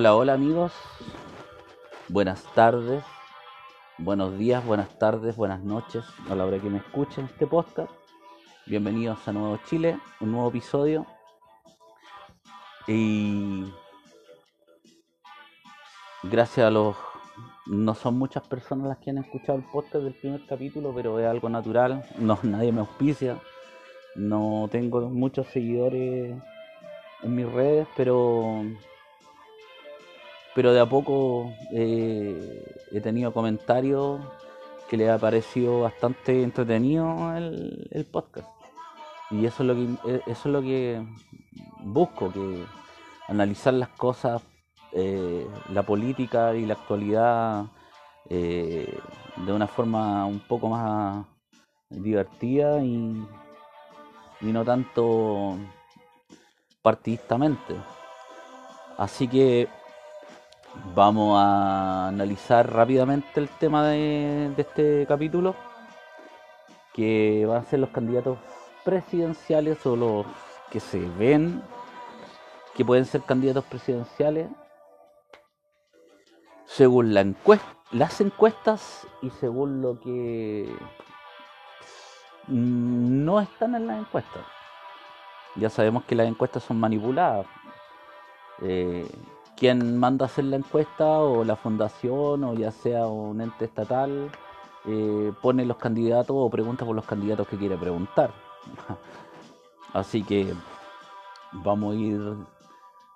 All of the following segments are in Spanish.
Hola, hola amigos. Buenas tardes, buenos días, buenas tardes, buenas noches a la hora que me escuchen este podcast. Bienvenidos a Nuevo Chile, un nuevo episodio. Y gracias a los... No son muchas personas las que han escuchado el podcast del primer capítulo, pero es algo natural. No, nadie me auspicia. No tengo muchos seguidores en mis redes, pero pero de a poco eh, he tenido comentarios que le ha parecido bastante entretenido el, podcast. Y eso es lo que eh, eso es lo que busco, que analizar las cosas, eh, la política y la actualidad eh, de una forma un poco más divertida y, y no tanto partidistamente. Así que Vamos a analizar rápidamente el tema de, este capítulo, que van a ser los candidatos presidenciales o los que se ven que pueden ser candidatos presidenciales según la encuesta, las encuestas y según lo que no están en las encuestas. Ya sabemos que las encuestas son manipuladas. Eh, quien manda a hacer la encuesta o la fundación o ya sea un ente estatal eh, pone los candidatos o pregunta por los candidatos que quiere preguntar. Así que vamos a ir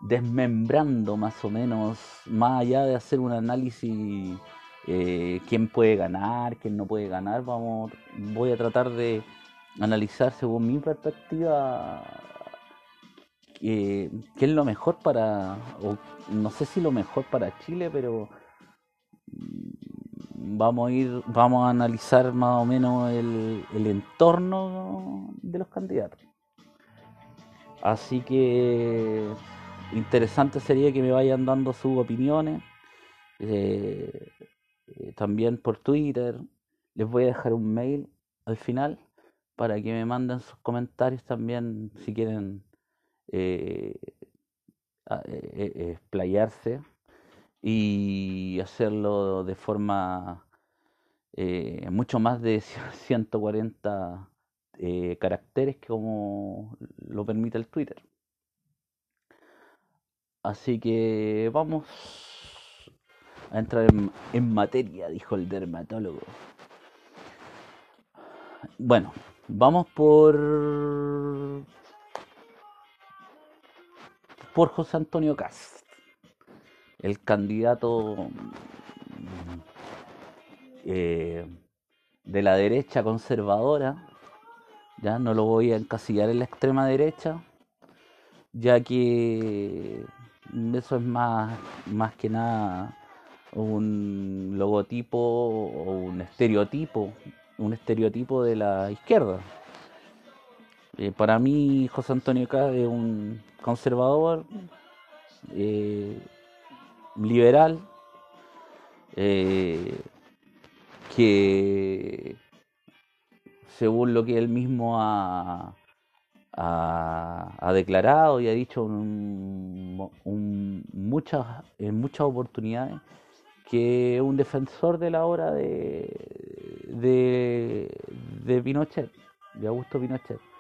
desmembrando más o menos, más allá de hacer un análisis eh, quién puede ganar, quién no puede ganar, vamos, voy a tratar de analizar según mi perspectiva qué es lo mejor para, no sé si lo mejor para Chile, pero mm, vamos a ir, vamos a analizar más o menos el, entorno de los candidatos. Así que interesante sería que me vayan dando sus opiniones. Eh, eh, también por Twitter. Les voy a dejar un mail al final para que me manden sus comentarios también si quieren eh, eh, explayarse y hacerlo de forma eh, mucho más de 140 eh, caracteres como lo permite el Twitter. Así que vamos a entrar en, en materia, dijo el dermatólogo. Bueno, vamos por por José Antonio Cast, el candidato eh, de la derecha conservadora, ya no lo voy a encasillar en la extrema derecha, ya que eso es más, más que nada un logotipo o un estereotipo, un estereotipo de la izquierda. Eh, para mí José Antonio Cast es un conservador, eh, liberal, eh, que según lo que él mismo ha, ha, declarado y ha dicho muchas, en muchas oportunidades, que es un defensor de la obra de, de, de Pinochet, de Augusto Pinochet.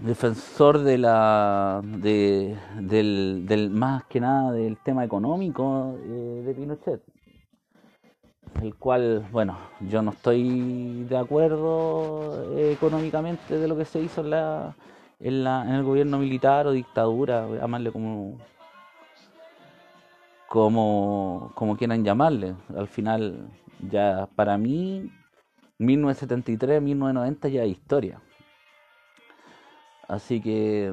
Defensor de la de, del, del, más que nada del tema económico eh, de Pinochet. El cual bueno yo no estoy de acuerdo eh, económicamente de lo que se hizo en la, en la en el gobierno militar o dictadura llamarle como como como quieran llamarle al final ya para mí 1973 1990 ya es historia Así que,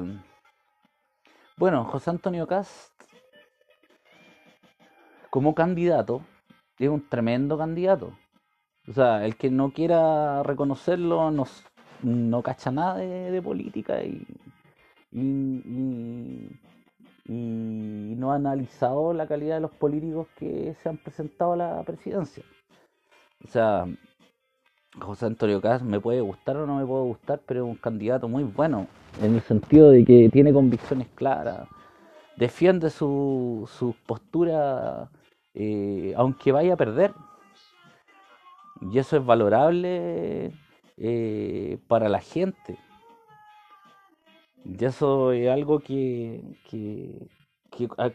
bueno, José Antonio Cast, como candidato, es un tremendo candidato. O sea, el que no quiera reconocerlo no, no cacha nada de, política y, no ha analizado la calidad de los políticos que se han presentado a la presidencia. O sea, José Antonio Caz me puede gustar o no me puede gustar, pero es un candidato muy bueno, en el sentido de que tiene convicciones claras, defiende su, su postura, eh, aunque vaya a perder. Y eso es valorable eh, para la gente. Y eso es algo que, que,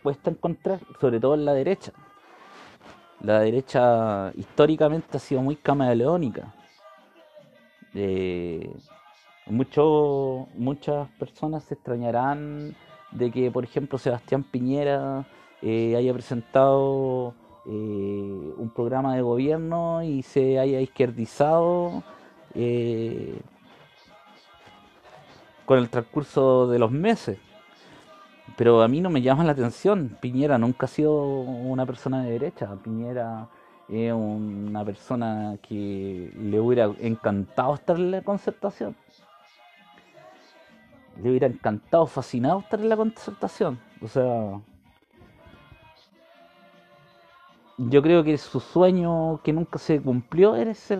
cuesta encontrar, sobre todo en la derecha. La derecha históricamente ha sido muy camaleónica. Eh, mucho, muchas personas se extrañarán de que, por ejemplo, Sebastián Piñera eh, haya presentado eh, un programa de gobierno y se haya izquierdizado eh, con el transcurso de los meses. Pero a mí no me llama la atención. Piñera nunca ha sido una persona de derecha. Piñera es una persona que le hubiera encantado estar en la concertación. Le hubiera encantado, fascinado estar en la concertación. O sea, yo creo que su sueño que nunca se cumplió era ser,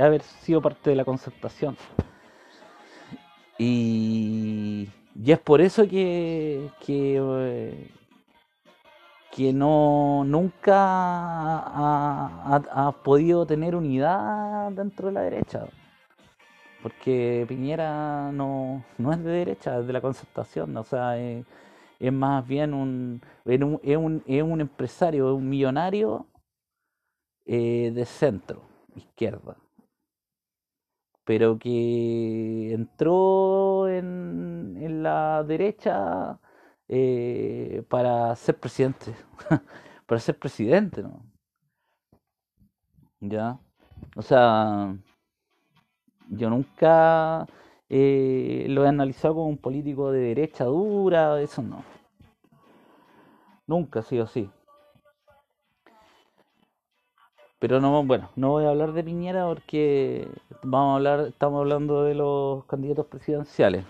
haber sido parte de la concertación. Y, y es por eso que, que, eh, que no nunca ha, ha- podido tener unidad dentro de la derecha. Porque Piñera no, no es de derecha, es de la concertación. O sea, es, es más bien un, es un, es un, es un empresario, es un millonario eh, de centro, izquierda. Pero que entró en, en la derecha eh, para ser presidente. para ser presidente, ¿no? ¿Ya? O sea, yo nunca eh, lo he analizado como un político de derecha dura, eso no. Nunca ha sido así. Pero no, bueno, no voy a hablar de Piñera porque vamos a hablar, estamos hablando de los candidatos presidenciales.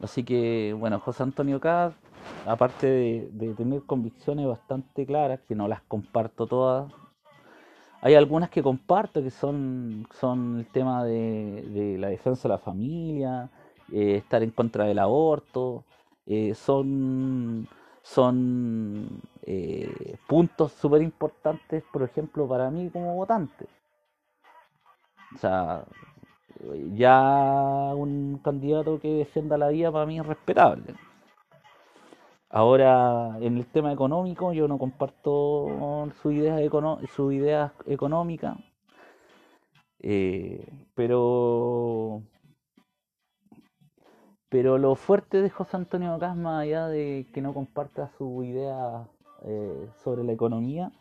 Así que, bueno, José Antonio Caz, aparte de, tener convicciones bastante claras, que no las comparto todas, hay algunas que comparto que son, son el tema de, de la defensa de la familia, eh, estar en contra del aborto, eh, son, son eh, puntos súper importantes, por ejemplo, para mí como votante. O sea, ya un candidato que defienda la vida para mí es respetable. Ahora, en el tema económico, yo no comparto sus ideas, sus ideas económicas, eh, pero, pero lo fuerte de José Antonio Caz, más allá de que no comparta su idea eh, sobre la economía,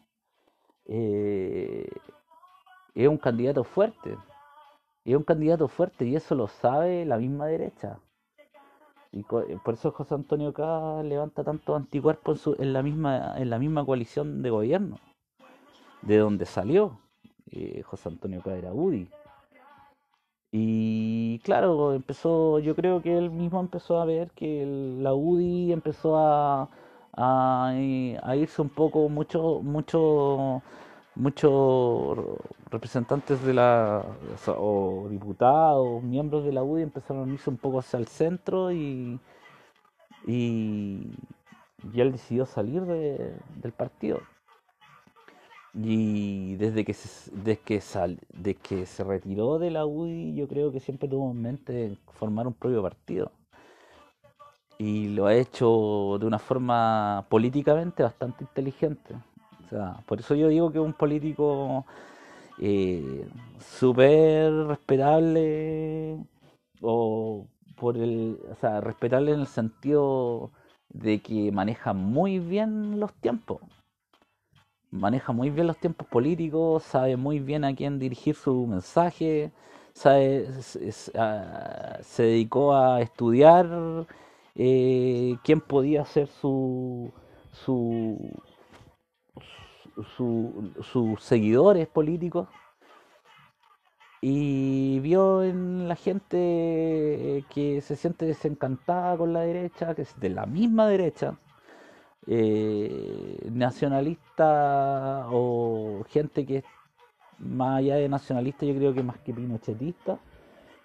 eh, es un candidato fuerte, es un candidato fuerte y eso lo sabe la misma derecha. Y co- por eso José Antonio Caz levanta tantos anticuerpos en, su- en la misma, en la misma coalición de gobierno, de donde salió. Eh, José Antonio Caz era UDI. Y claro, empezó, yo creo que él mismo empezó a ver que la UDI empezó a, a, eh, a irse un poco, mucho, mucho, muchos representantes de la, o diputados, miembros de la UDI empezaron a irse un poco hacia el centro y, y, él decidió salir de- del partido. Y desde que se, desde que sal- desde que se retiró de la UDI, yo creo que siempre tuvo en mente formar un propio partido. Y lo ha hecho de una forma políticamente bastante inteligente. O sea, por eso yo digo que es un político eh, súper respetable, o por el, o sea, respetable en el sentido de que maneja muy bien los tiempos maneja muy bien los tiempos políticos, sabe muy bien a quién dirigir su mensaje, sabe, se dedicó a estudiar eh, quién podía ser su, su, su- sus seguidores políticos. Y vio en la gente eh, que se siente desencantada con la derecha, que es de la misma derecha, eh, nacionalista o gente que más allá de nacionalista, yo creo que más que pinochetista,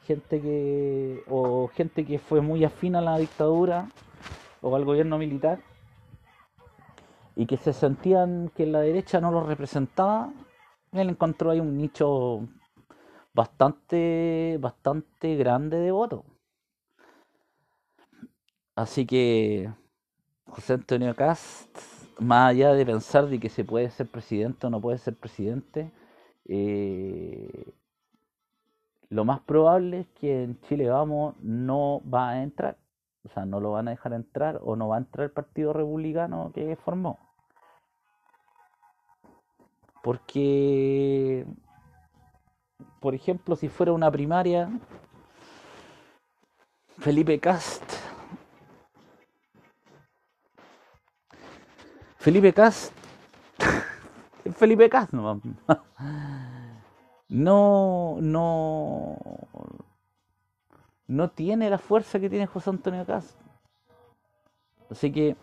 gente que, o gente que fue muy afín a la dictadura o al gobierno militar y que se sentían que la derecha no los representaba, él encontró ahí un nicho bastante, bastante grande de votos. Así que José Antonio Cast, más allá de pensar de que se puede ser presidente o no puede ser presidente, eh, lo más probable es que en Chile Vamos no va a entrar. O sea, no lo van a dejar entrar o no va a entrar el Partido Republicano que formó. Porque, por ejemplo, si fuera una primaria, Felipe Cast. Felipe Cast. Felipe Cast, no. No, no, tiene la fuerza que tiene José Antonio Cast. Así que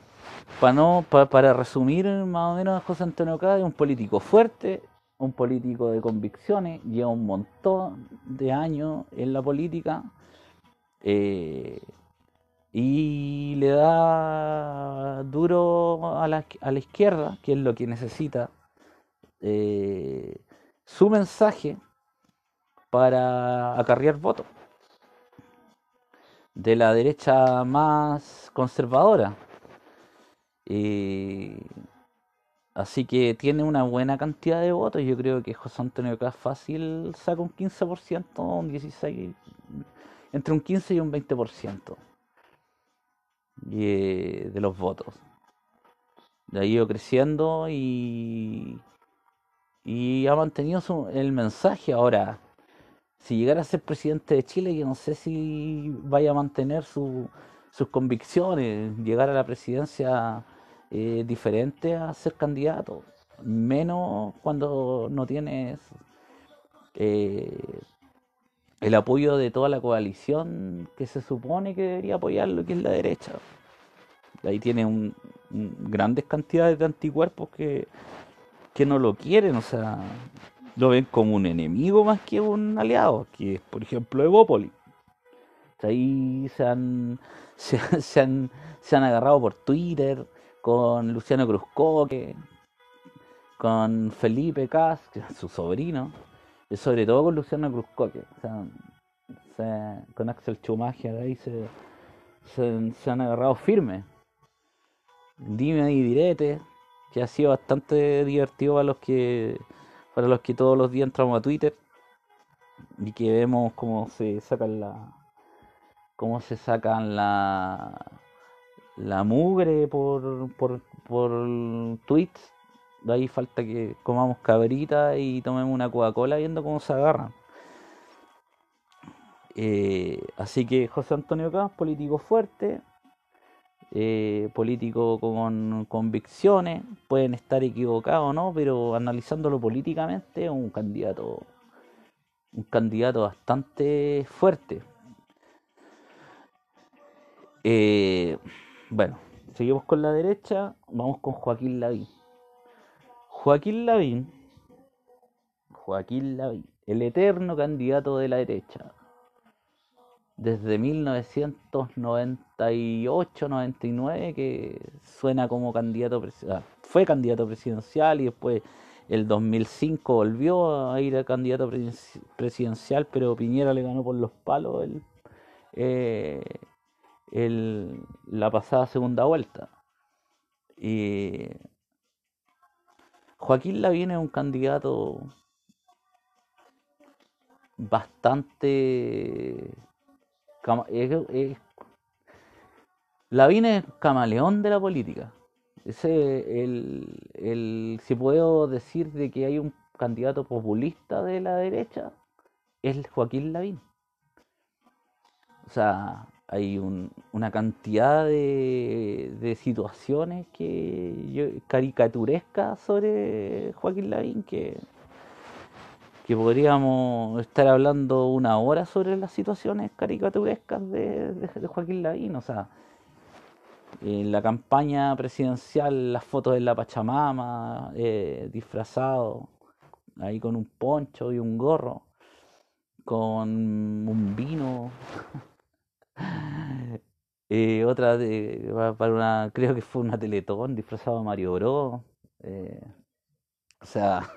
para, no, para, resumir más o menos, José Antonio Caz es un político fuerte, un político de convicciones, lleva un montón de años en la política eh, y le da duro a la, a la, izquierda, que es lo que necesita, eh, su mensaje para acarrear votos de la derecha más conservadora. Así que tiene una buena cantidad de votos. Yo creo que José Antonio Caz fácil saca un 15%, un 16%, entre un 15 y un 20% de los votos. Ahí ido creciendo y, y ha mantenido el mensaje. Ahora, si llegara a ser presidente de Chile, yo no sé si vaya a mantener sus convicciones, llegar a la presidencia eh, diferente a ser candidato, menos cuando no tienes eh, el apoyo de toda la coalición que se supone que debería apoyar lo que es la derecha. Ahí tiene un, grandes cantidades de anticuerpos que, que no lo quieren, o sea, lo ven como un enemigo más que un aliado, que es por ejemplo Evópolis. Ahí se han, se han, se han agarrado por Twitter, con Luciano Cruzcoque, con Felipe Cas, que es su sobrino, y sobre todo con Luciano Cruzcoque. O sea, con Axel Schumacher ahí se, se, han agarrado firme. Dime y direte, que ha sido bastante divertido para los que para los que todos los días entramos a Twitter y que vemos cómo se sacan la cómo se sacan la la mugre por, por, por tweets. De ahí falta que comamos cabrita y tomemos una Coca-Cola viendo cómo se agarran. Eh, así que José Antonio Camps, político fuerte, eh, político con convicciones, pueden estar equivocados o no, pero analizándolo políticamente, un candidato, un candidato bastante fuerte. Eh, bueno, seguimos con la derecha, vamos con Joaquín Lavín. Joaquín Lavín, Joaquín Lavín, el eterno candidato de la derecha. Desde 1998-99 que suena como candidato ah, fue candidato presidencial y después el 2005 volvió a ir a candidato presidencial, pero Piñera le ganó por los palos el, eh, el, la pasada segunda vuelta. Y Joaquín Lavín es un candidato bastante... Lavín es camaleón de la política. Ese, el, el, si puedo decir de que hay un candidato populista de la derecha, es Joaquín Lavín. O sea, hay una cantidad de, situaciones que caricaturescas sobre Joaquín Lavín que, que podríamos estar hablando una hora sobre las situaciones caricaturescas de, Joaquín Lavín. O sea, en la campaña presidencial, las fotos de la Pachamama, eh, disfrazado, ahí con un poncho y un gorro, con un vino. Eh, otra de, para una, creo que fue una Teletón disfrazado de Mario Bros. Eh, o sea,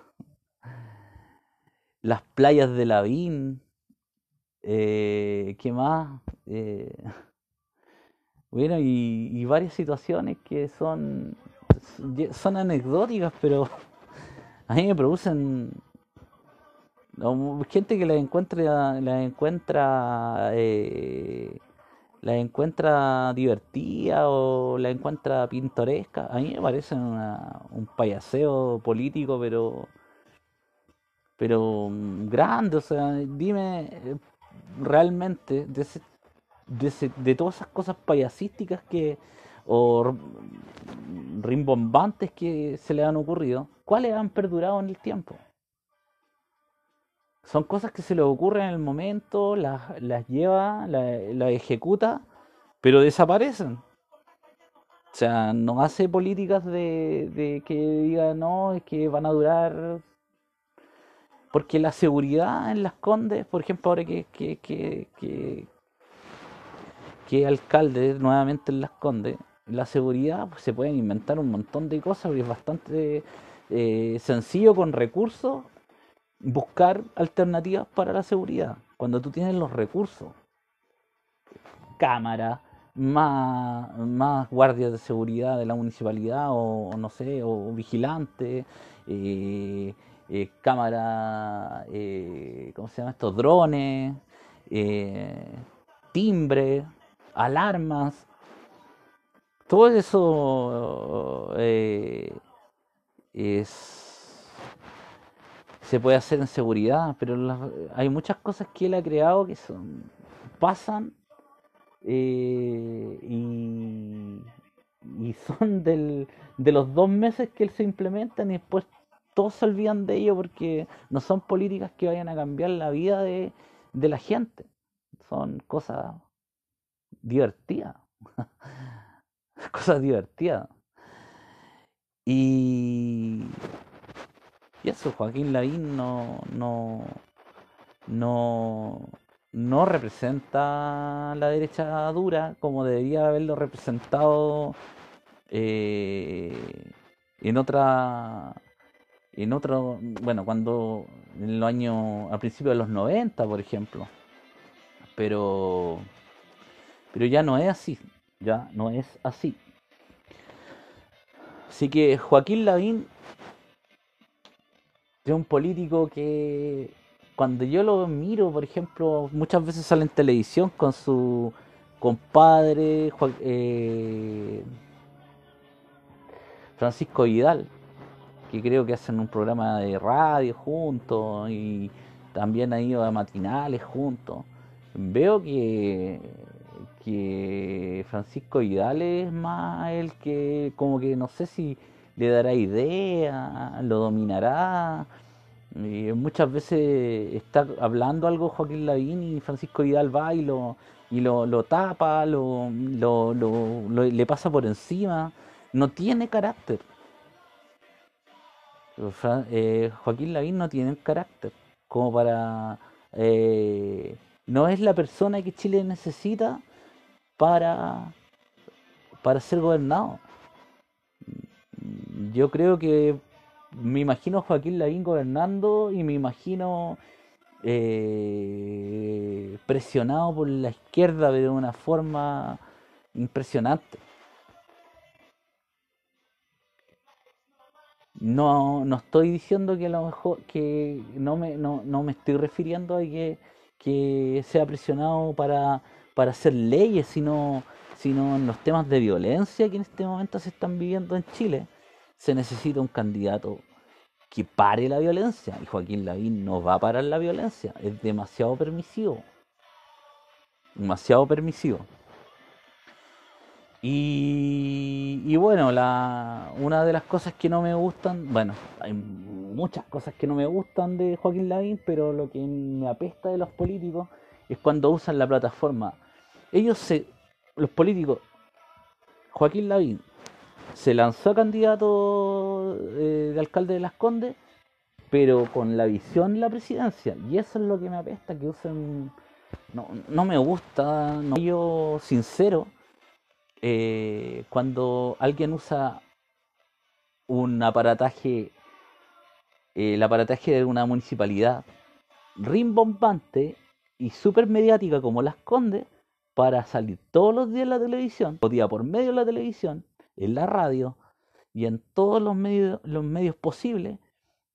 las playas de Lavín. Eh, ¿Qué más? Eh, bueno, y, varias situaciones que son, son anecdóticas, pero a mí me producen gente que la encuentra la encuentra eh, la encuentra divertida o la encuentra pintoresca a mí me parece un payaseo político pero pero mm, grande o sea dime eh, realmente de de, todas esas cosas payasísticas que o rimbombantes que se le han ocurrido, ¿cuáles han perdurado en el tiempo? Son cosas que se le ocurren en el momento, las, las lleva, las ejecuta, pero desaparecen. O sea, no hace políticas de, de que diga, no, es que van a durar porque la seguridad en las Condes, por ejemplo, ahora que, que, que, que alcalde nuevamente en Las Condes, la seguridad pues, se pueden inventar un montón de cosas porque es bastante eh, sencillo con recursos buscar alternativas para la seguridad. Cuando tú tienes los recursos, cámara, más, más guardias de seguridad de la municipalidad o, no sé, o vigilantes, eh, eh, cámara, ¿cómo se llama estos drones? timbre, alarmas, todo eso eh, es, se puede hacer en seguridad, pero hay muchas cosas que él ha creado que son pasan eh, y, son del, de los dos meses que él se implementan y después todos se olvidan de ello porque no son políticas que vayan a cambiar la vida de, de la gente. Son cosas divertida. Cosas divertidas. Y, y eso, Joaquín Lavín no, no, no, no representa la derecha dura como debería haberlo representado eh, en otra en otro bueno cuando en los años a principios de los 90 por ejemplo pero pero ya no es así, ya no es así. Así que Joaquín Lavín es un político que cuando yo lo miro, por ejemplo, muchas veces sale en televisión con su compadre eh, Francisco Vidal, que creo que hacen un programa de radio juntos y también ha ido a matinales juntos. Veo que que Francisco Vidal es más el que, como que no sé si le dará idea, lo dominará. Y muchas veces está hablando algo Joaquín Lavín y Francisco Vidal va y lo, y lo, lo tapa, lo, lo, le pasa por encima. No tiene carácter. Eh, Joaquín Lavín no tiene carácter como para... Eh, no es la persona que Chile necesita para, para ser gobernado. Yo creo que me imagino a Joaquín Lavín gobernando y me imagino eh, presionado por la izquierda de una forma impresionante. No, no estoy diciendo que a lo mejor que no me, no, no me estoy refiriendo a que, que sea presionado para para hacer leyes, sino, sino en los temas de violencia que en este momento se están viviendo en Chile. Se necesita un candidato que pare la violencia. Y Joaquín Lavín no va a parar la violencia. Es demasiado permisivo. Demasiado permisivo. Y, bueno, la, una de las cosas que no me gustan, bueno, hay muchas cosas que no me gustan de Joaquín Lavín, pero lo que me apesta de los políticos es cuando usan la plataforma ellos se, los políticos, Joaquín Lavín se lanzó a candidato eh, de alcalde de Las Condes pero con la visión la presidencia. Y eso es lo que me apesta, que usen... No, no me gusta, no yo sincero, eh, cuando alguien usa un aparataje, eh, el aparataje de una municipalidad rimbombante y súper mediática como Las Condes para salir todos los días en la televisión, o día por medio de la televisión, en la radio y en todos los medios, los medios posibles,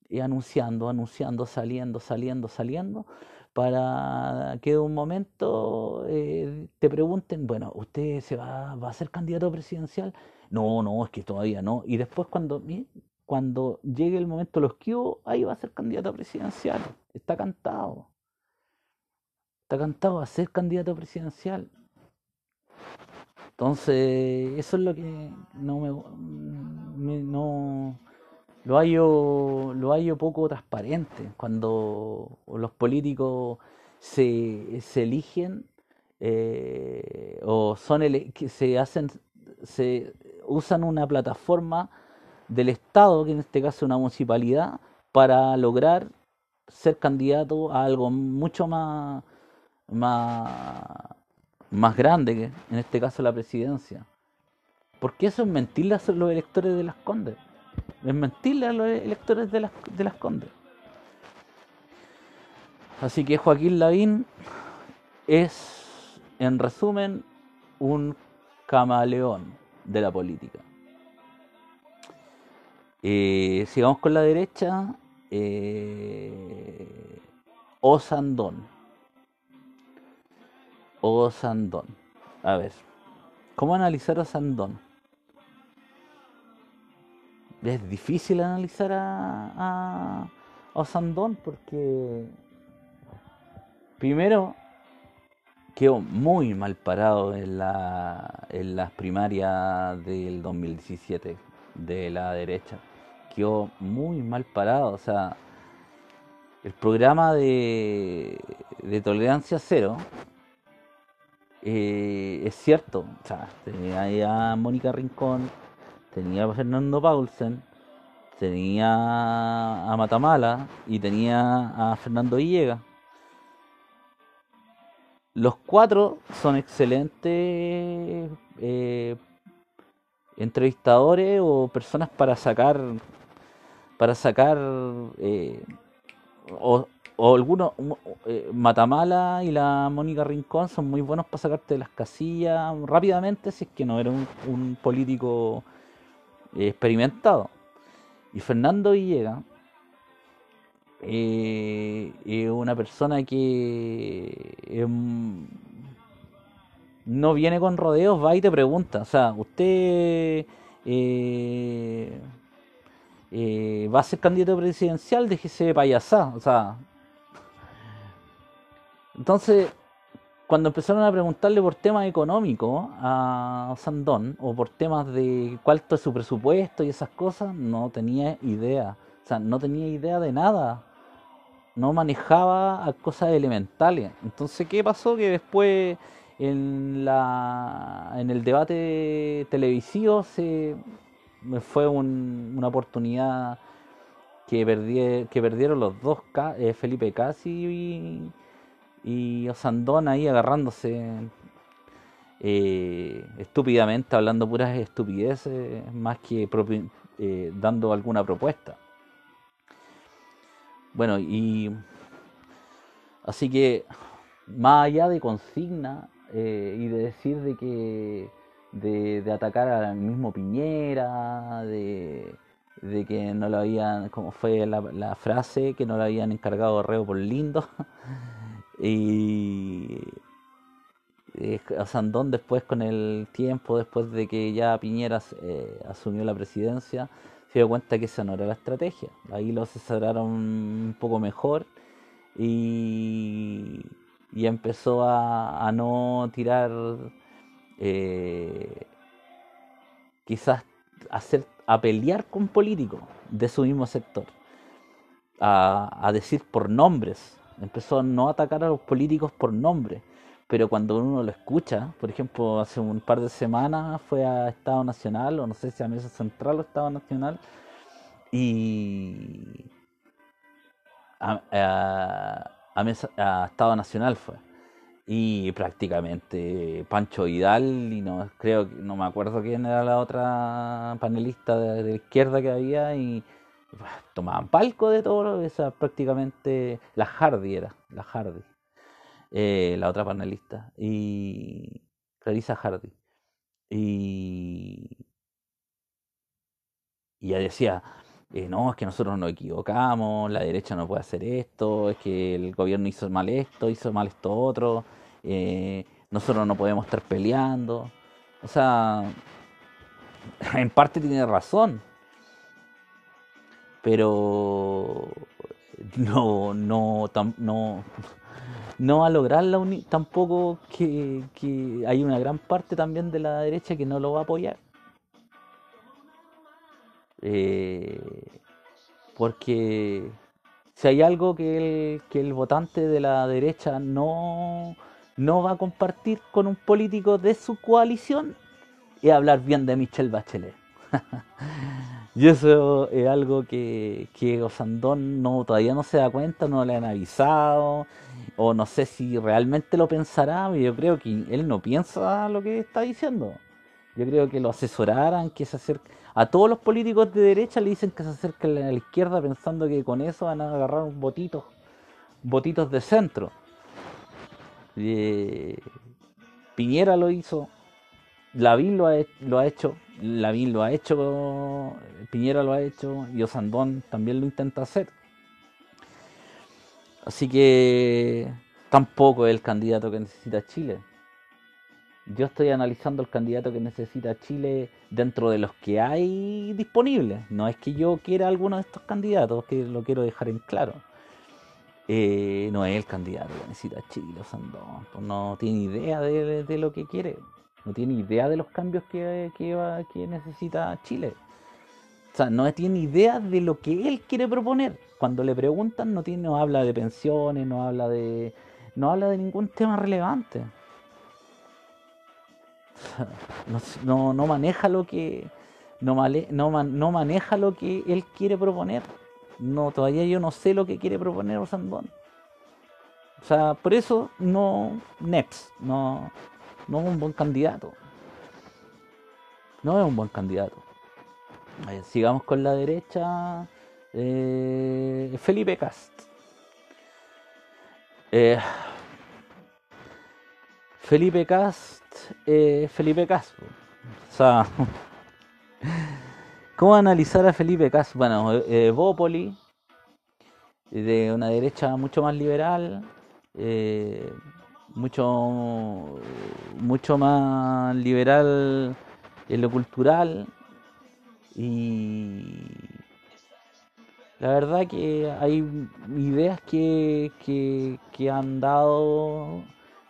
y anunciando, anunciando, saliendo, saliendo, saliendo, para que de un momento eh, te pregunten, bueno, ¿usted se va, va a ser candidato presidencial? No, no, es que todavía no. Y después cuando, cuando llegue el momento los que ahí va a ser candidato presidencial. Está cantado. Está cantado a ser candidato presidencial. Entonces, eso es lo que no me, no lo hallo, lo hallo poco transparente. Cuando los políticos se, se eligen eh, o son que se hacen se usan una plataforma del Estado, que en este caso es una municipalidad, para lograr ser candidato a algo mucho más, más, más grande, que en este caso la presidencia. Porque eso es mentirle a los electores de las Condes. Es mentirle a los electores de las, de las Condes. Así que Joaquín Lavín es, en resumen, un camaleón de la política. Eh, sigamos con la derecha. Eh, Osandón. Osandón. A ver. ¿Cómo analizar a Osandón? Es difícil analizar a, a Osandón porque primero quedó muy mal parado en, la, en las primarias del 2017 de la derecha. Quedó muy mal parado. O sea, el programa de, de tolerancia cero eh, es cierto. O sea, tenía a Mónica Rincón, tenía a Fernando Paulsen, tenía a Matamala y tenía a Fernando Villegas los cuatro son excelentes eh, entrevistadores o personas para sacar para sacar eh, o, algunos eh, Matamala y la Mónica Rincón son muy buenos para sacarte de las casillas rápidamente si es que no era un, político experimentado. Y Fernando Villegas eh, una persona que em, no viene con rodeos, va y te pregunta, o sea, usted eh, eh, va a ser candidato presidencial, déjese de payasá, o sea, entonces cuando empezaron a preguntarle por temas económicos a Sandón o por temas de cuál es su presupuesto y esas cosas, no tenía idea. O sea, no tenía idea de nada no manejaba cosas elementales. Entonces, ¿qué pasó? Que después en, la, en el debate televisivo se fue una oportunidad que, perdí, que perdieron los dos, eh, Felipe Casi y, y, Osandón ahí agarrándose eh, estúpidamente, hablando puras estupideces, más que eh, dando alguna propuesta. Bueno, y así que más allá de consigna eh, y de decir de que de, atacar al mismo Piñera, de, que no lo habían, como fue la, frase, que no lo habían encargado reo por lindo. y eh, Sandón después con el tiempo, después de que ya Piñera eh, asumió la presidencia, se dio cuenta que esa no era la estrategia. Ahí lo asesoraron un poco mejor y, y empezó a, no tirar, eh, quizás hacer, a pelear con políticos de su mismo sector, a, a decir por nombres. Empezó a no atacar a los políticos por nombres pero cuando uno lo escucha, por ejemplo, hace un par de semanas fue a Estado Nacional, o no sé si a Mesa Central o Estado Nacional, y, a, Estado Nacional fue. Y prácticamente Pancho Vidal, y no creo no me acuerdo quién era la otra panelista de, la izquierda que había, y tomaban palco de todo, esa prácticamente la Hardy era, la Hardy, eh, la otra panelista, y Clarisa Hardy. Y, y ella decía, eh, no, es que nosotros nos equivocamos, la derecha no puede hacer esto, es que el gobierno hizo mal esto, hizo mal esto otro, eh, nosotros no podemos estar peleando. O sea, en parte tiene razón, pero no, no, no, no va a lograr la tampoco que, que hay una gran parte también de la derecha que no lo va a apoyar. Eh, porque si hay algo que el, que el votante de la derecha no, no va a compartir con un político de su coalición, es hablar bien de Michelle Bachelet. y eso es algo que, que Osandón no, todavía no se da cuenta, no le han avisado, o no sé si realmente lo pensará, yo creo que él no piensa lo que está diciendo. Yo creo que lo asesoraran, que se acerque. A todos los políticos de derecha le dicen que se acerquen a la izquierda pensando que con eso van a agarrar un botitos, botitos de centro. Eh, Piñera lo hizo, Lavín lo ha, lo ha hecho, Lavín lo ha hecho, Piñera lo ha hecho y Osandón también lo intenta hacer. Así que tampoco es el candidato que necesita Chile yo estoy analizando el candidato que necesita Chile dentro de los que hay disponibles. No es que yo quiera alguno de estos candidatos, que lo quiero dejar en claro. Eh, no es el candidato que necesita Chile, Sandón. No tiene idea de, lo que quiere. No tiene idea de los cambios que, que, necesita Chile. O sea, no tiene idea de lo que él quiere proponer. Cuando le preguntan, no, tiene, no habla de pensiones, no habla de, no habla de ningún tema relevante. no, no, maneja lo que no, no, no, maneja lo que él quiere proponer. No, todavía yo no sé lo que quiere proponer Osandón. O sea, por eso no Neps, no, no es un buen candidato. No es un buen candidato. sigamos con la derecha. Eh, Felipe Cast. Eh, Felipe Cast eh, Felipe Castro. O sea, ¿cómo analizar a Felipe Castro? Bueno, Bópoli, de una derecha mucho más liberal, mucho, mucho más liberal en lo cultural y la verdad que hay ideas que, que, que han dado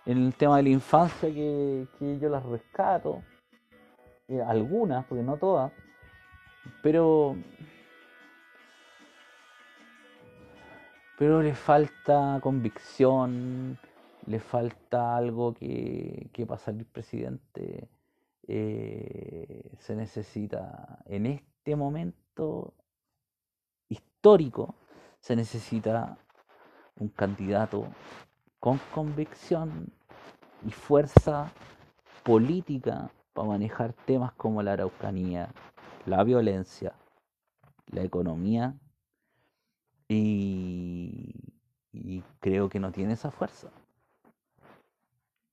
en el tema de la infancia que, yo las rescato, eh, algunas, porque no todas, pero pero le falta convicción, le falta algo que, que para salir presidente eh, se necesita en este momento histórico, se necesita un candidato con convicción y fuerza política para manejar temas como la araucanía, la violencia, la economía y, creo que no tiene esa fuerza.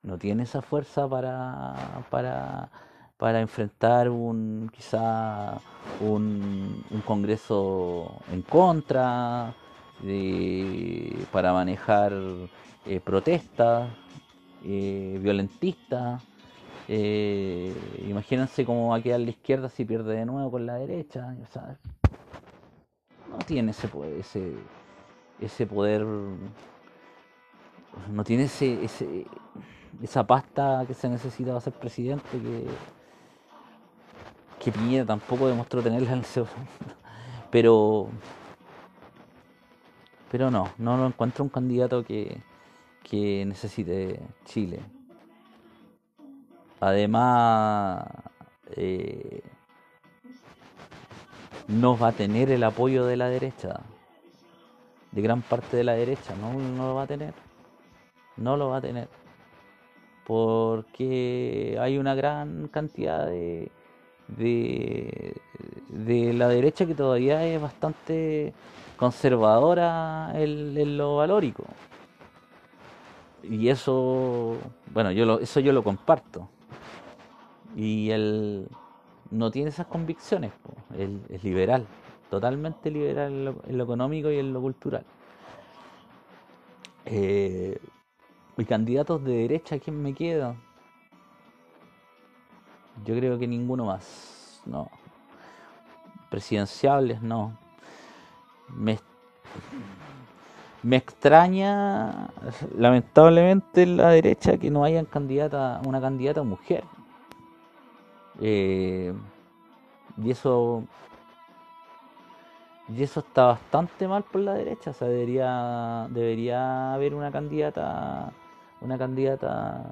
No tiene esa fuerza para, para, para enfrentar un quizá un, congreso en contra, de, para manejar eh, protestas eh, violentistas. Eh, imagínense cómo va a quedar la izquierda si pierde de nuevo con la derecha. no tiene ese poder, ese, ese poder, no tiene ese, ese, esa pasta que se necesita para ser presidente que, que Piñera tampoco demostró tenerla en el pero pero no, no lo encuentro un candidato que, que necesite Chile. Además, eh, no va a tener el apoyo de la derecha. de gran parte de la derecha. No, no lo va a tener. No lo va a tener. Porque hay una gran cantidad de, de, de la derecha que todavía es bastante conservadora en, lo valórico. Y eso, bueno, yo lo, eso yo lo comparto. Y él no tiene esas convicciones, él es liberal, totalmente liberal en lo, económico y en lo cultural. Eh, y candidatos de derecha, ¿quién me queda? Yo creo que ninguno más, no. Presidenciables, no. Me, me extraña, lamentablemente, en la derecha que no haya candidata, una candidata mujer. Eh, y eso y eso está bastante mal por la derecha, o sea, debería debería haber una candidata una candidata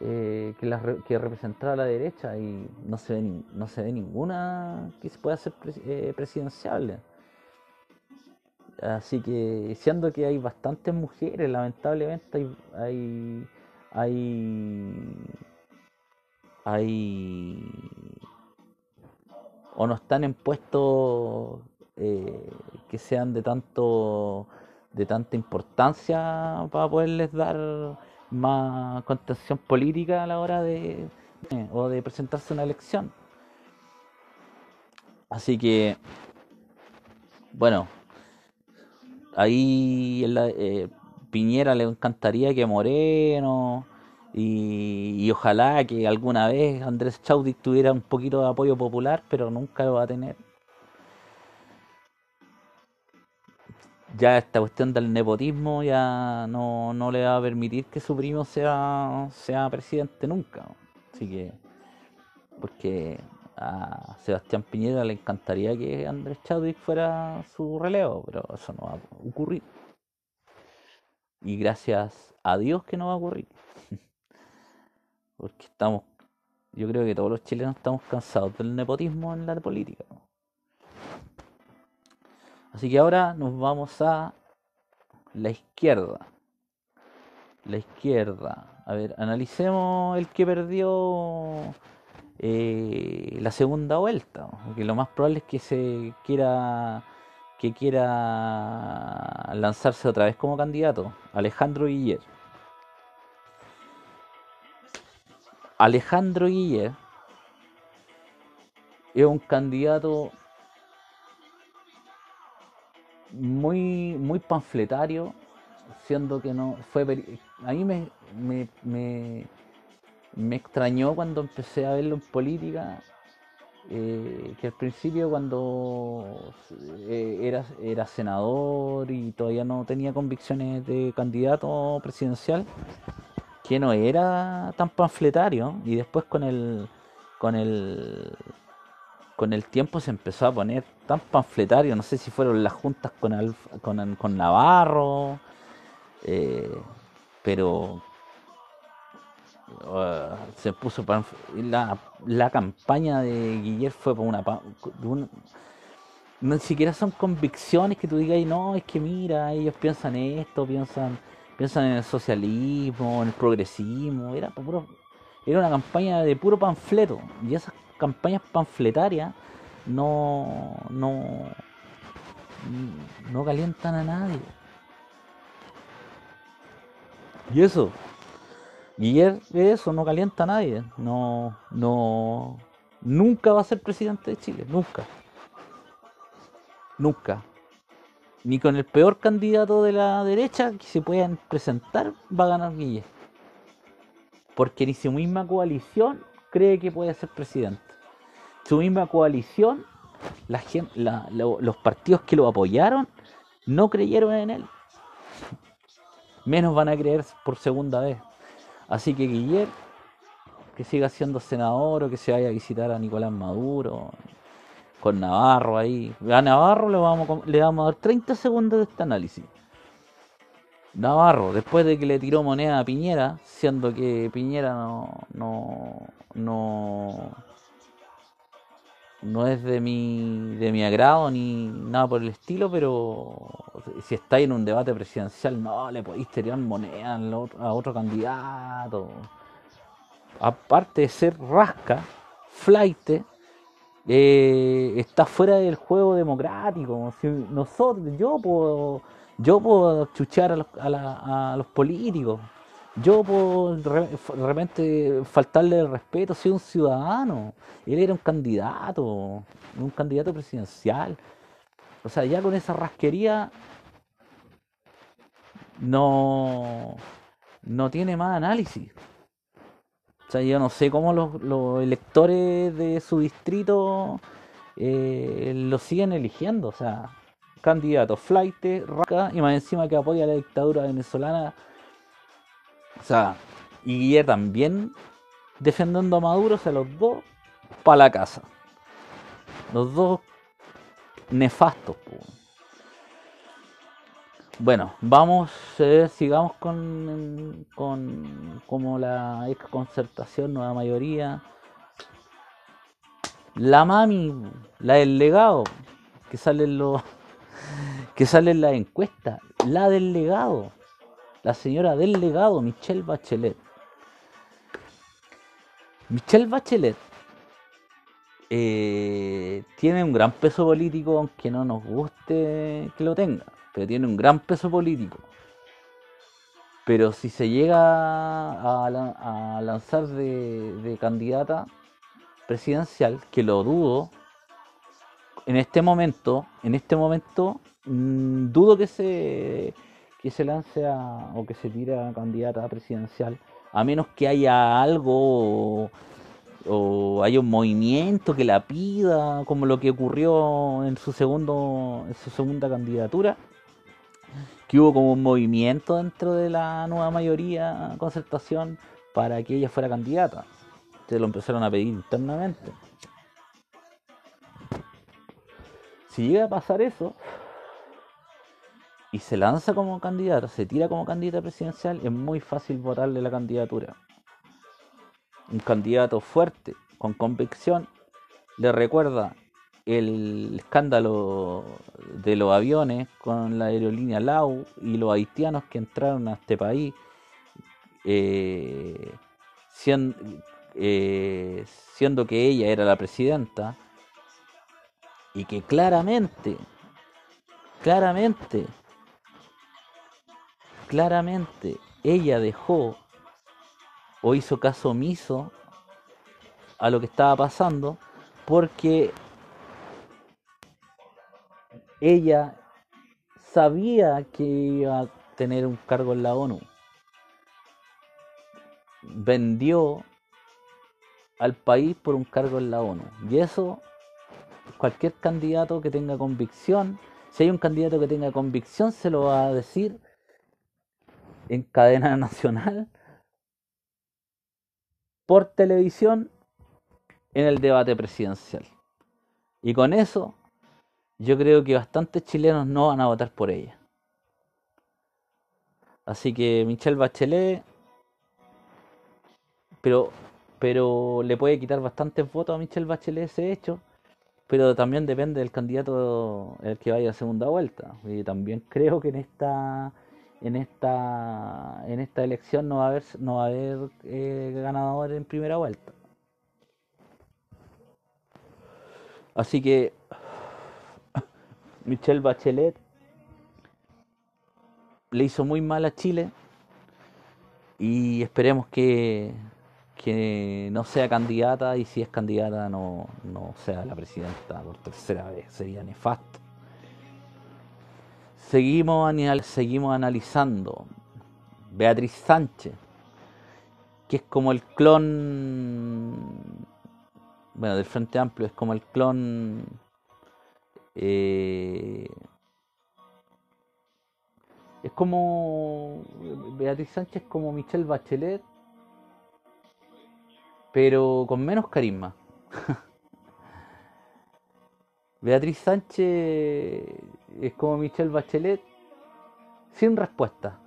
eh, que, la, a la derecha y no se ve, no se ve ninguna que se pueda ser eh, presidenciable. Así que, siendo que hay bastantes mujeres, lamentablemente hay, hay, hay, hay o no están en puestos eh, que sean de tanto de tanta importancia para poderles dar más contención política a la hora de o de presentarse a una elección. Así que bueno, ahí eh, Piñera le encantaría que Moreno y, ojalá que alguna vez Andrés Chaudi tuviera un poquito de apoyo popular, pero nunca lo va a tener. Ya esta cuestión del nepotismo ya no, no le va a permitir que su primo sea, sea presidente nunca. Así que, porque a Sebastián Piñera le encantaría que Andrés Chadwick fuera su relevo, pero eso no va a ocurrir. Y gracias a Dios que no va a ocurrir. Porque estamos, yo creo que todos los chilenos estamos cansados del nepotismo en la política. Así que ahora nos vamos a la izquierda. La izquierda. A ver, analicemos el que perdió eh, la segunda vuelta, porque lo más probable es que se quiera que quiera lanzarse otra vez como candidato, Alejandro Guiller. Alejandro Guiller es un candidato muy muy panfletario, siendo que no fue a mí me, me me extrañó cuando empecé a verlo en política, eh, que al principio cuando eh, era, era senador y todavía no tenía convicciones de candidato presidencial, que no era tan panfletario y después con el con el con el tiempo se empezó a poner tan panfletario, no sé si fueron las juntas con, con, Navarro, eh, pero Ah, se puso la, la campaña de Guillermo fue por una, no siquiera son convicciones que tú digas no es que mira ellos piensan esto piensan piensan en el socialismo en el progresismo era era una campaña de puro panfleto y esas campañas panfletarias no no no calientan a nadie y eso Guillermo eso no calienta a nadie. No, no, nunca va a ser presidente de Chile, nunca. Nunca. Ni con el peor candidato de la derecha que se puedan presentar va a ganar Guillermo. Porque ni su misma coalición cree que puede ser presidente. Su misma coalición, la los partidos que lo apoyaron, no creyeron en él. Menos van a creer por segunda vez. Así que Guillermo, que siga siendo senador o que se vaya a visitar a Nicolás Maduro, con Navarro ahí. A Navarro le vamos, le vamos a dar 30 segundos de este análisis. Navarro, después de que le tiró moneda a Piñera, siendo que Piñera no, no, no es de mi, de mi agrado ni nada por el estilo, pero si estáis en un debate presidencial, no le podéis tirar moneda a otro candidato. Aparte de ser rasca, flight, eh, está fuera del juego democrático. Nosotros, yo puedo, yo puedo chuchear a los, a los políticos, yo por de repente faltarle el respeto, soy un ciudadano. Él era un candidato, un candidato presidencial. O sea, ya con esa rasquería no, no tiene más análisis. O sea, yo no sé cómo los, electores de su distrito eh, lo siguen eligiendo. O sea, candidato flight, raca, y más encima que apoya la dictadura venezolana o sea, y también defendiendo a Maduro, o sea, los dos para la casa. Los dos nefastos. Bueno, vamos, eh, sigamos con, con como la ex concertación, nueva mayoría. La mami, la del legado, que sale en los que sale en la encuesta, la del legado la señora del legado, Michelle Bachelet. Michelle Bachelet eh, tiene un gran peso político, aunque no nos guste que lo tenga, pero tiene un gran peso político. Pero si se llega a, lanzar de, candidata presidencial, que lo dudo, en este momento, en este momento, mm, dudo que se que se lance a, o que se tire a candidata presidencial, a menos que haya algo o, haya un movimiento que la pida, como lo que ocurrió en su segundo en su segunda candidatura, que hubo como un movimiento dentro de la nueva mayoría concertación para que ella fuera candidata. Se lo empezaron a pedir internamente. Si llega a pasar eso, y se lanza como candidato, se tira como candidata presidencial, es muy fácil votarle la candidatura. Un candidato fuerte, con convicción, le recuerda el escándalo de los aviones con la aerolínea LAU y los haitianos que entraron a este país, eh, siendo, eh, siendo que ella era la presidenta y que claramente, claramente claramente ella dejó o hizo caso omiso a lo que estaba pasando porque ella sabía que iba a tener un cargo en la ONU. Vendió al país por un cargo en la ONU. Y eso, cualquier candidato que tenga convicción, si hay un candidato que tenga convicción, se lo va a decir en cadena nacional por televisión en el debate presidencial. Y con eso yo creo que bastantes chilenos no van a votar por ella. Así que Michelle Bachelet, pero, pero le puede quitar bastantes votos a Michelle Bachelet ese hecho, pero también depende del candidato el que vaya a segunda vuelta. Y también creo que en esta en esta en esta elección no va a haber no va a haber eh, ganador en primera vuelta. Así que Michelle Bachelet le hizo muy mal a Chile y esperemos que, que no sea candidata y si es candidata no, no sea la presidenta por tercera vez sería nefasto Seguimos, seguimos analizando. Beatriz Sánchez, que es como el clon, bueno, del Frente Amplio, es como el clon eh, es como Beatriz Sánchez como Michelle Bachelet pero con menos carisma Beatriz Sánchez es como Michelle Bachelet sin respuesta.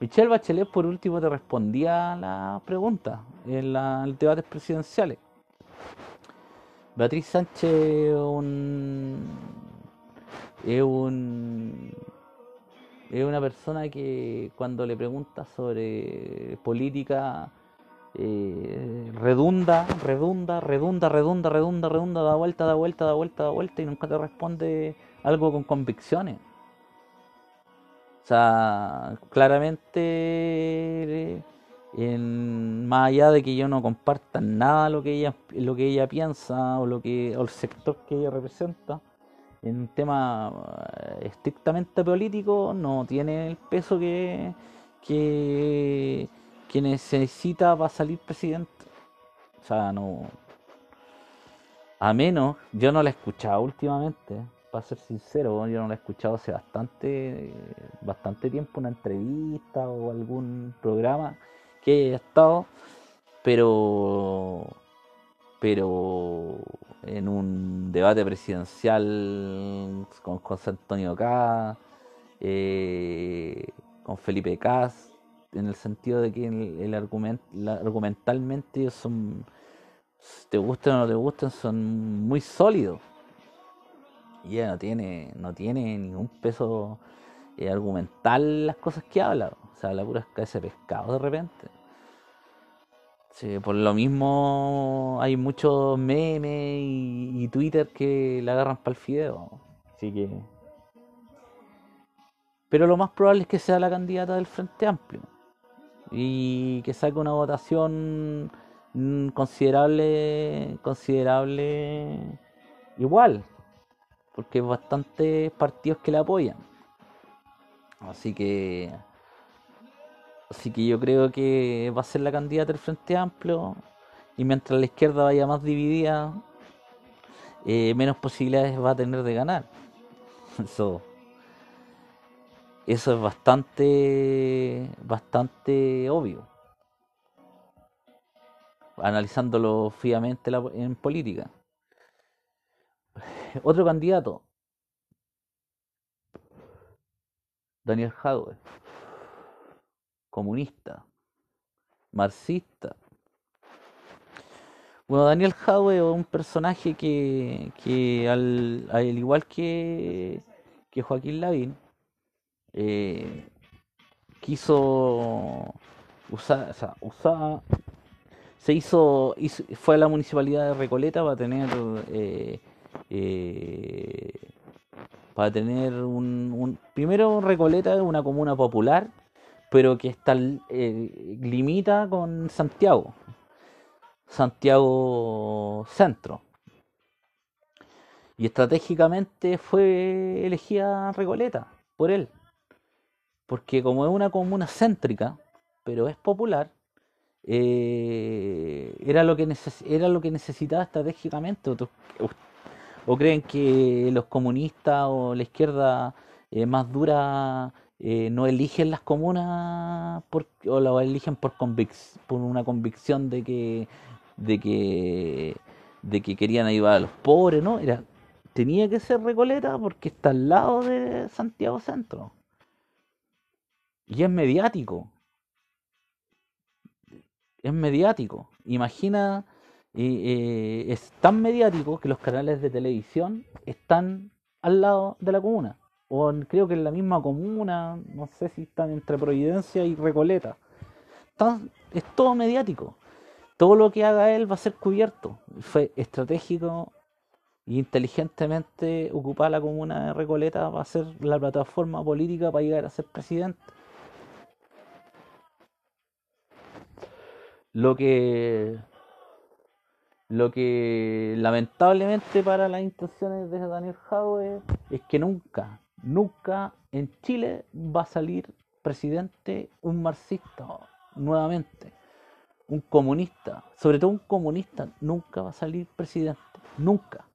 Michelle Bachelet por último te respondía a las preguntas en los debates presidenciales. Beatriz Sánchez es un, es un es una persona que cuando le preguntas sobre política eh, redunda, redunda, redunda, redunda, redunda, redunda, da vuelta, da vuelta, da vuelta, da vuelta y nunca te responde algo con convicciones. O sea, claramente, en, más allá de que yo no comparta nada lo que ella, lo que ella piensa o lo que, o el sector que ella representa, en un tema eh, estrictamente político no tiene el peso que, que que necesita para salir presidente. O sea, no. A menos, yo no la he escuchado últimamente, para ser sincero, yo no la he escuchado hace bastante, bastante tiempo, una entrevista o algún programa que haya estado, pero, pero en un debate presidencial con José Antonio K, eh, con Felipe Cas, en el sentido de que el, argumento, argumentalmente ellos son, te gusten o no te gusten, son muy sólidos. Y ella no tiene, no tiene ningún peso eh, argumental las cosas que habla. O sea, la pura ese pescado de repente. por lo mismo hay muchos memes y, y Twitter que la agarran para el fideo. Así que. Pero lo más probable es que sea la candidata del Frente Amplio y que saque una votación mm, considerable considerable igual porque hay bastantes partidos que la apoyan. Así que así que yo creo que va a ser la candidata del Frente Amplio y mientras la izquierda vaya más dividida eh, menos posibilidades va a tener de ganar. Eso eso es bastante, bastante obvio. Analizándolo fríamente en política. Otro candidato, Daniel Jadwe, comunista, marxista. Bueno, Daniel Jadwe es un personaje que, que al, al igual que, que Joaquín Lavín, eh, quiso usar, o sea, usaba, se hizo, fue a la municipalidad de Recoleta para tener, eh, eh, tener un, primero Recoleta es una comuna popular, pero que está limita con Santiago, Santiago Centro. Y estratégicamente fue elegida Recoleta por él porque como es una comuna céntrica, pero es popular, eh, era, lo que era lo que necesitaba estratégicamente. ¿O, creen que los comunistas o la izquierda eh, más dura eh, no eligen las comunas o lo eligen por, por una convicción de que, de que de que querían ayudar a los pobres, ¿no? Era, tenía que ser Recoleta porque está al lado de Santiago Centro. Y es mediático. Es mediático. Imagina, eh, es tan mediático que los canales de televisión están al lado de la comuna. O creo que en la misma comuna, no sé si están entre Providencia y Recoleta. es todo mediático. Todo lo que haga él va a ser cubierto. Fue estratégico e inteligentemente ocupar la comuna de Recoleta va a ser la plataforma política para llegar a ser presidente. Lo que lo que lamentablemente para las intenciones de Daniel Jadwe es que nunca, nunca en Chile va a salir presidente un marxista nuevamente, un comunista, sobre todo un comunista, nunca va a salir presidente, nunca.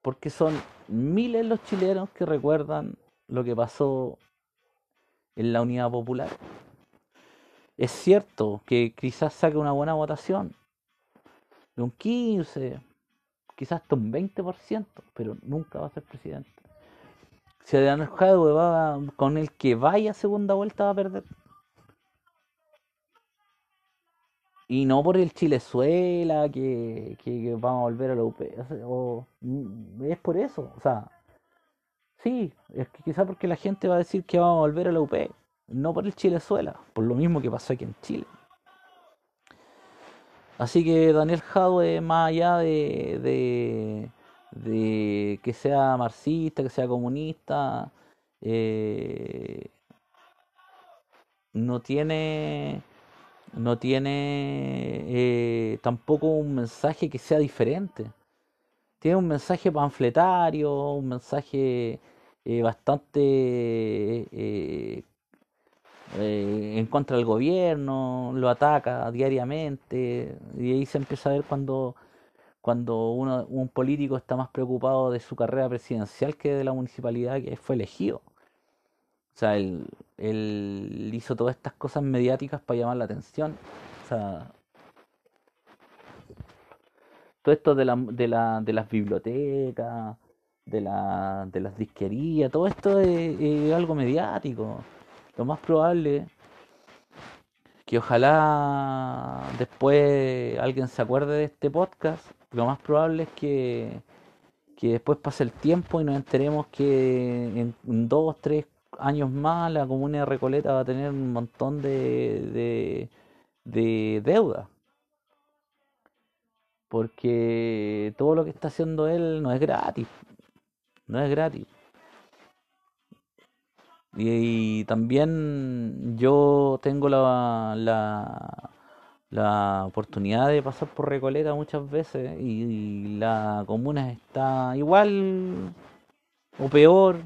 Porque son miles los chilenos que recuerdan lo que pasó en la Unidad Popular es cierto que quizás saque una buena votación, de un 15, quizás hasta un 20%, pero nunca va a ser presidente. Si Adrián Jadwe va con el que vaya a segunda vuelta va a perder. Y no por el Chilezuela, que, que, vamos a volver a la UP. Mm, es por eso. O sea, sí, es que quizá porque la gente va a decir que vamos a volver a la UP. No por el Chilezuela, por lo mismo que pasó aquí en Chile. Así que Daniel Jadwe, más allá de, de, que sea marxista, que sea comunista, eh, no tiene no tiene eh, tampoco un mensaje que sea diferente. Tiene un mensaje panfletario, un mensaje eh, bastante eh, en contra del gobierno, lo ataca diariamente, y ahí se empieza a ver cuando, cuando uno, un político está más preocupado de su carrera presidencial que de la municipalidad que fue elegido. O sea, él, hizo todas estas cosas mediáticas para llamar la atención. O sea, todo esto de, la, de, la, de las bibliotecas, de, la, de las disquerías, todo esto es, algo mediático. Lo más probable que ojalá después alguien se acuerde de este podcast, lo más probable es que, que después pase el tiempo y nos enteremos que en dos, tres, años más la comuna de Recoleta va a tener un montón de, de, deuda. Porque todo lo que está haciendo él no es gratis. No es gratis. Y, también yo tengo la, la, la, oportunidad de pasar por Recoleta muchas veces y la comuna está igual o peor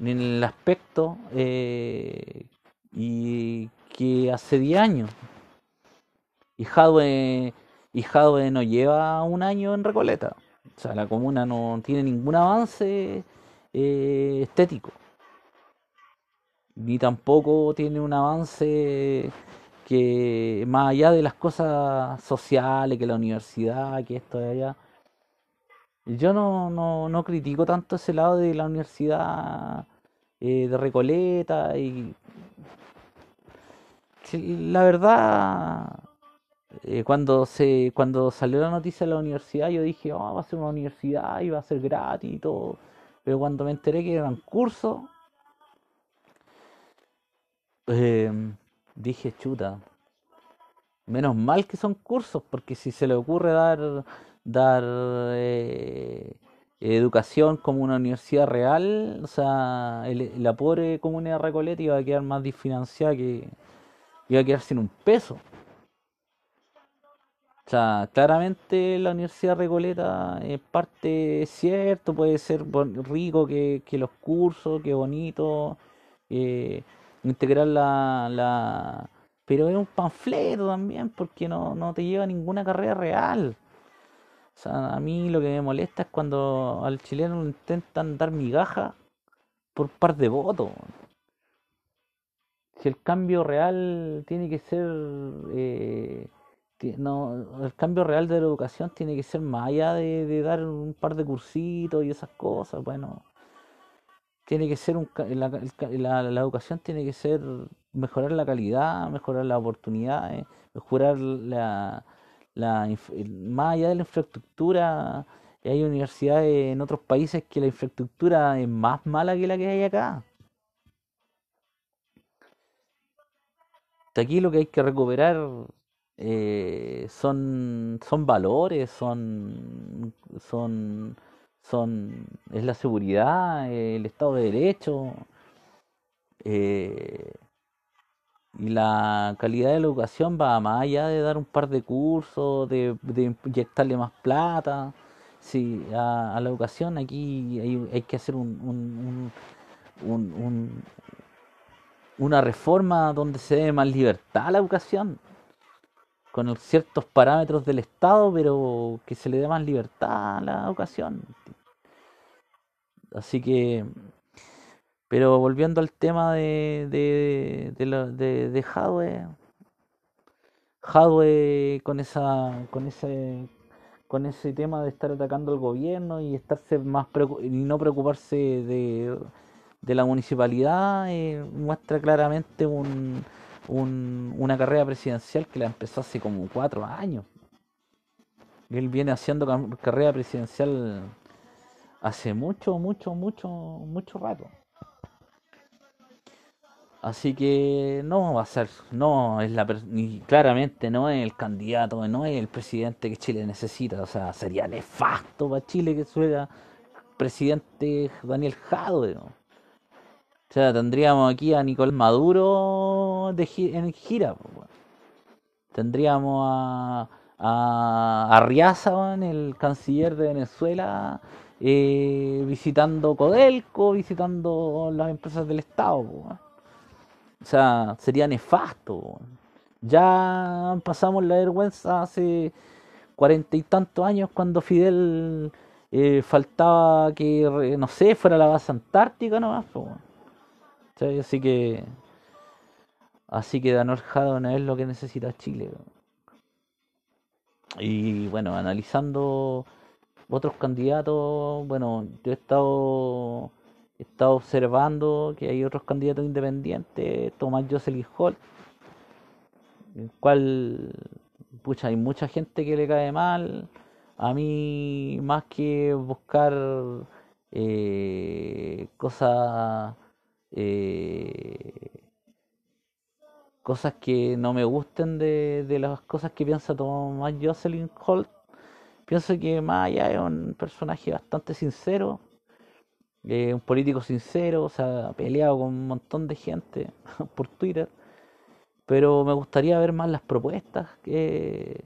en el aspecto eh, y que hace 10 años. Y Jadwe, y no lleva un año en Recoleta. O sea, la comuna no tiene ningún avance eh, estético. Ni tampoco tiene un avance que más allá de las cosas sociales, que la universidad, que esto de allá. Yo no, no, no critico tanto ese lado de la universidad eh, de Recoleta y la verdad eh, cuando se cuando salió la noticia de la universidad yo dije oh, va a ser una universidad y va a ser gratis y todo pero cuando me enteré que eran cursos em, dije chuta menos mal que son cursos porque si se le ocurre dar dar eh, educación como una universidad real, o sea, la pobre comunidad Recoleta iba a quedar más desfinanciada que iba a quedar sin un peso. O sea, claramente la Universidad Recoleta es parte cierto, puede ser rico que, los cursos, que bonito, eh, integrar la, la... Pero es un panfleto también, porque no, no te lleva a ninguna carrera real. O sea, a mí lo que me molesta es cuando al chileno le intentan dar migaja por par de votos. Si el cambio real tiene que ser... Eh, no, el cambio real de la educación tiene que ser más allá de, dar un par de cursitos y esas cosas. Bueno, tiene que ser un, la, la, educación tiene que ser mejorar la calidad, mejorar las oportunidades, mejorar la, la, más allá de la infraestructura, hay universidades en otros países que la infraestructura es más mala que la que hay acá. Aquí lo que hay que recuperar eh, son, son valores, son, son, son, es la seguridad, el Estado de Derecho. Eh, y la calidad de la educación va más allá de dar un par de cursos, de, inyectarle más plata. Sí, a, la educación aquí hay, que hacer un, una reforma donde se dé más libertad a la educación, con ciertos parámetros del Estado, pero que se le dé más libertad a la educación. Así que pero volviendo al tema de, de, de, de, hardware, hardware con esa, con ese, con ese tema de estar atacando al gobierno y estarse más y no preocuparse de, de la municipalidad eh, muestra claramente un, una carrera presidencial que la empezó hace como cuatro años. Él viene haciendo carrera presidencial hace mucho, mucho, mucho, mucho rato. Así que no va a ser, no es la ni claramente no es el candidato, no es el presidente que Chile necesita. O sea, sería nefasto para Chile que fuera presidente Daniel Jadwe. O sea, tendríamos aquí a Nicolás Maduro de en gira. Tendríamos a, a Arriaza, el canciller de Venezuela, eh, visitando Codelco, visitando las empresas del Estado. O sea, sería nefasto. Ya pasamos la vergüenza hace cuarenta y tantos años cuando Fidel eh, faltaba que, no sé, fuera la base antártica nomás. Así que así que Danor no es lo que necesita Chile. Y bueno, analizando otros candidatos, bueno, yo he estado he estado observando que hay otros candidatos independientes, Tomás Jocelyn Hall, el cual, pucha, hay mucha gente que le cae mal. A mí, más que buscar eh, cosas, eh, cosas que no me gusten de, de las cosas que piensa Tomás Jocelyn Holt, pienso que Maya es un personaje bastante sincero un político sincero, o sea, peleado con un montón de gente por Twitter, pero me gustaría ver más las propuestas que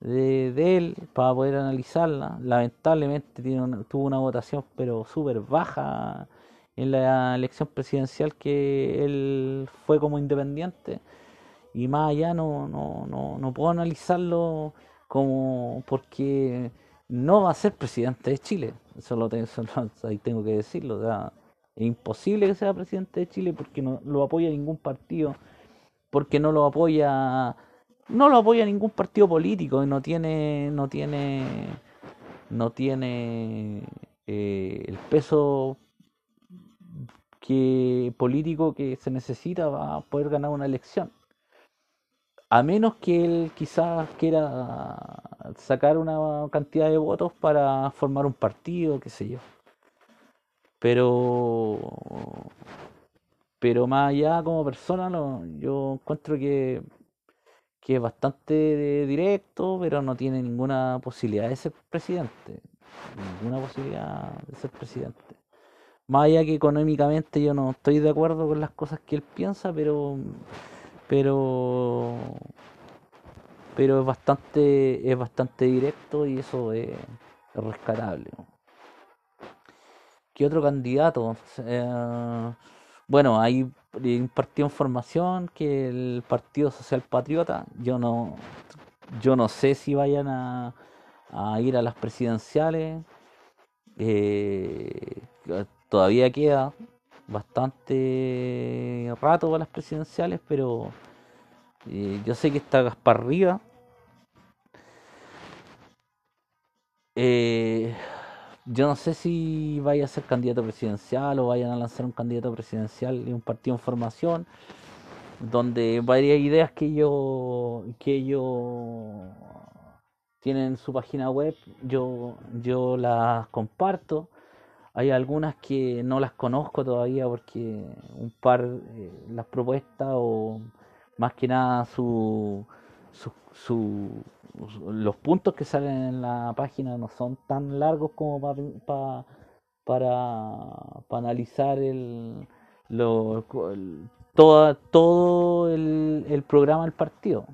de, él para poder analizarlas. Lamentablemente tuvo una votación pero súper baja en la elección presidencial que él fue como independiente y más allá no, no, no, no puedo analizarlo como porque no va a ser presidente de Chile. Eso, lo tengo, ahí tengo que decirlo. es imposible que sea presidente de Chile porque no lo apoya ningún partido, porque no lo apoya, no lo apoya ningún partido político y no tiene, no tiene, no tiene eh, el peso que político que se necesita para poder ganar una elección. A menos que él quizás quiera sacar una cantidad de votos para formar un partido, qué sé yo. Pero pero más allá como persona yo encuentro que, que es bastante directo, pero no tiene ninguna posibilidad de ser presidente. Ninguna posibilidad de ser presidente. Más allá que económicamente yo no estoy de acuerdo con las cosas que él piensa, pero pero pero es bastante es bastante directo y eso es, rescatable. ¿qué otro candidato? Eh, bueno hay un partido en formación que el Partido Social Patriota yo no yo no sé si vayan a, ir a las presidenciales. Eh, todavía queda bastante rato para las presidenciales, pero eh, yo sé que está Gaspar Riva. Eh, yo no sé si vaya a ser candidato presidencial o vayan a lanzar un candidato presidencial y un partido en formación donde varias ideas que yo que ellos tienen en su página web yo yo las comparto hay algunas que no las conozco todavía porque un par, eh, las propuestas o más que nada su, los puntos que salen en la página no son tan largos como para para analizar el, lo, todo, todo el, el programa del partido.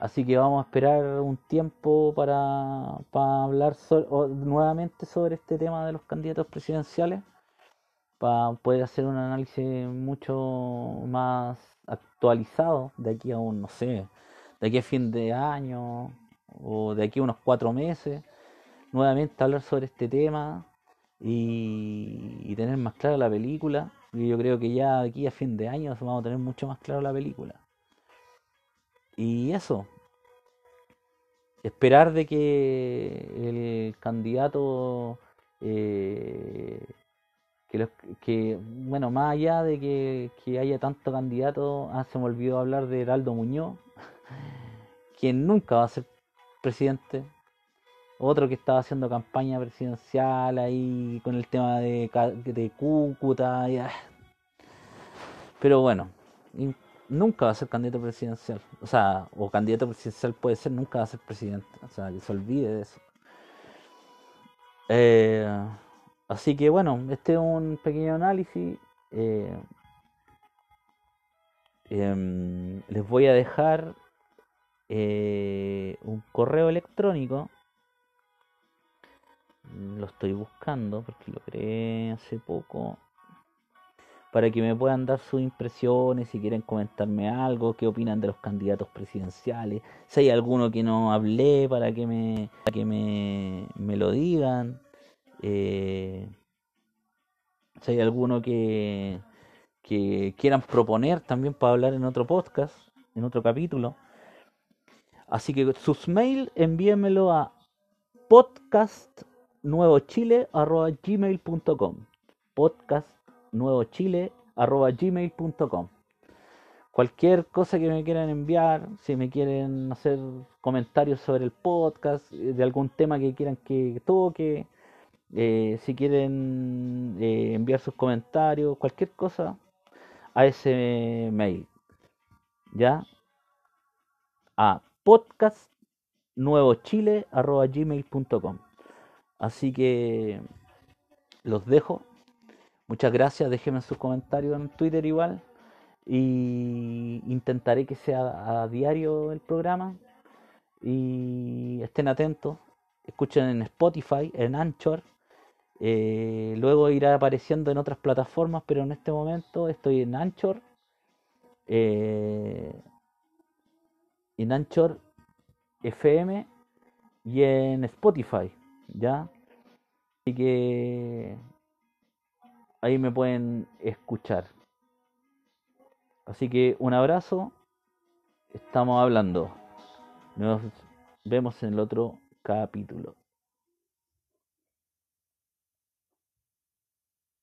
Así que vamos a esperar un tiempo para, hablar nuevamente sobre este tema de los candidatos presidenciales, para poder hacer un análisis mucho más actualizado de aquí a un, no sé, de aquí a fin de año o de aquí a unos cuatro meses, nuevamente hablar sobre este tema y, y tener más clara la película. Y yo creo que ya aquí a fin de año vamos a tener mucho más claro la película. Y eso, esperar de que el candidato eh, que, los, que bueno, más allá de que, que haya tanto candidato, ah, se me olvidó hablar de Heraldo Muñoz, quien nunca va a ser presidente. Otro que estaba haciendo campaña presidencial ahí con el tema de, de Cúcuta. Pero bueno, nunca va a ser candidato presidencial. O sea, o candidato presidencial puede ser, nunca va a ser presidente. O sea, que se olvide de eso. Eh, Así que bueno, este es un pequeño análisis. Eh, em, les voy a dejar eh, un correo electrónico. Lo estoy buscando porque lo creé hace poco. Para que me puedan dar sus impresiones, si quieren comentarme algo, qué opinan de los candidatos presidenciales. Si hay alguno que no hablé, para que me, que me, me lo digan. Eh, si hay alguno que, que quieran proponer también para hablar en otro podcast, en otro capítulo. Así que sus mails envíenmelo a podcastnuevochile.gmail.com podcastnuevochile.gmail.com Cualquier cosa que me quieran enviar, si me quieren hacer comentarios sobre el podcast, de algún tema que quieran que toque, eh, si quieren eh, enviar sus comentarios, cualquier cosa, a ese mail. ¿Ya? A podcastnuevochile.gmail.com Así que los dejo. Muchas gracias. Déjenme sus comentarios en Twitter igual. Y intentaré que sea a diario el programa. Y estén atentos. Escuchen en Spotify, en Anchor eh, luego irá apareciendo en otras plataformas, pero en este momento estoy en Anchor. Eh, en Anchor FM y en Spotify, ¿ya? Así que ahí me pueden escuchar. Así que un abrazo. Estamos hablando. Nos vemos en el otro capítulo.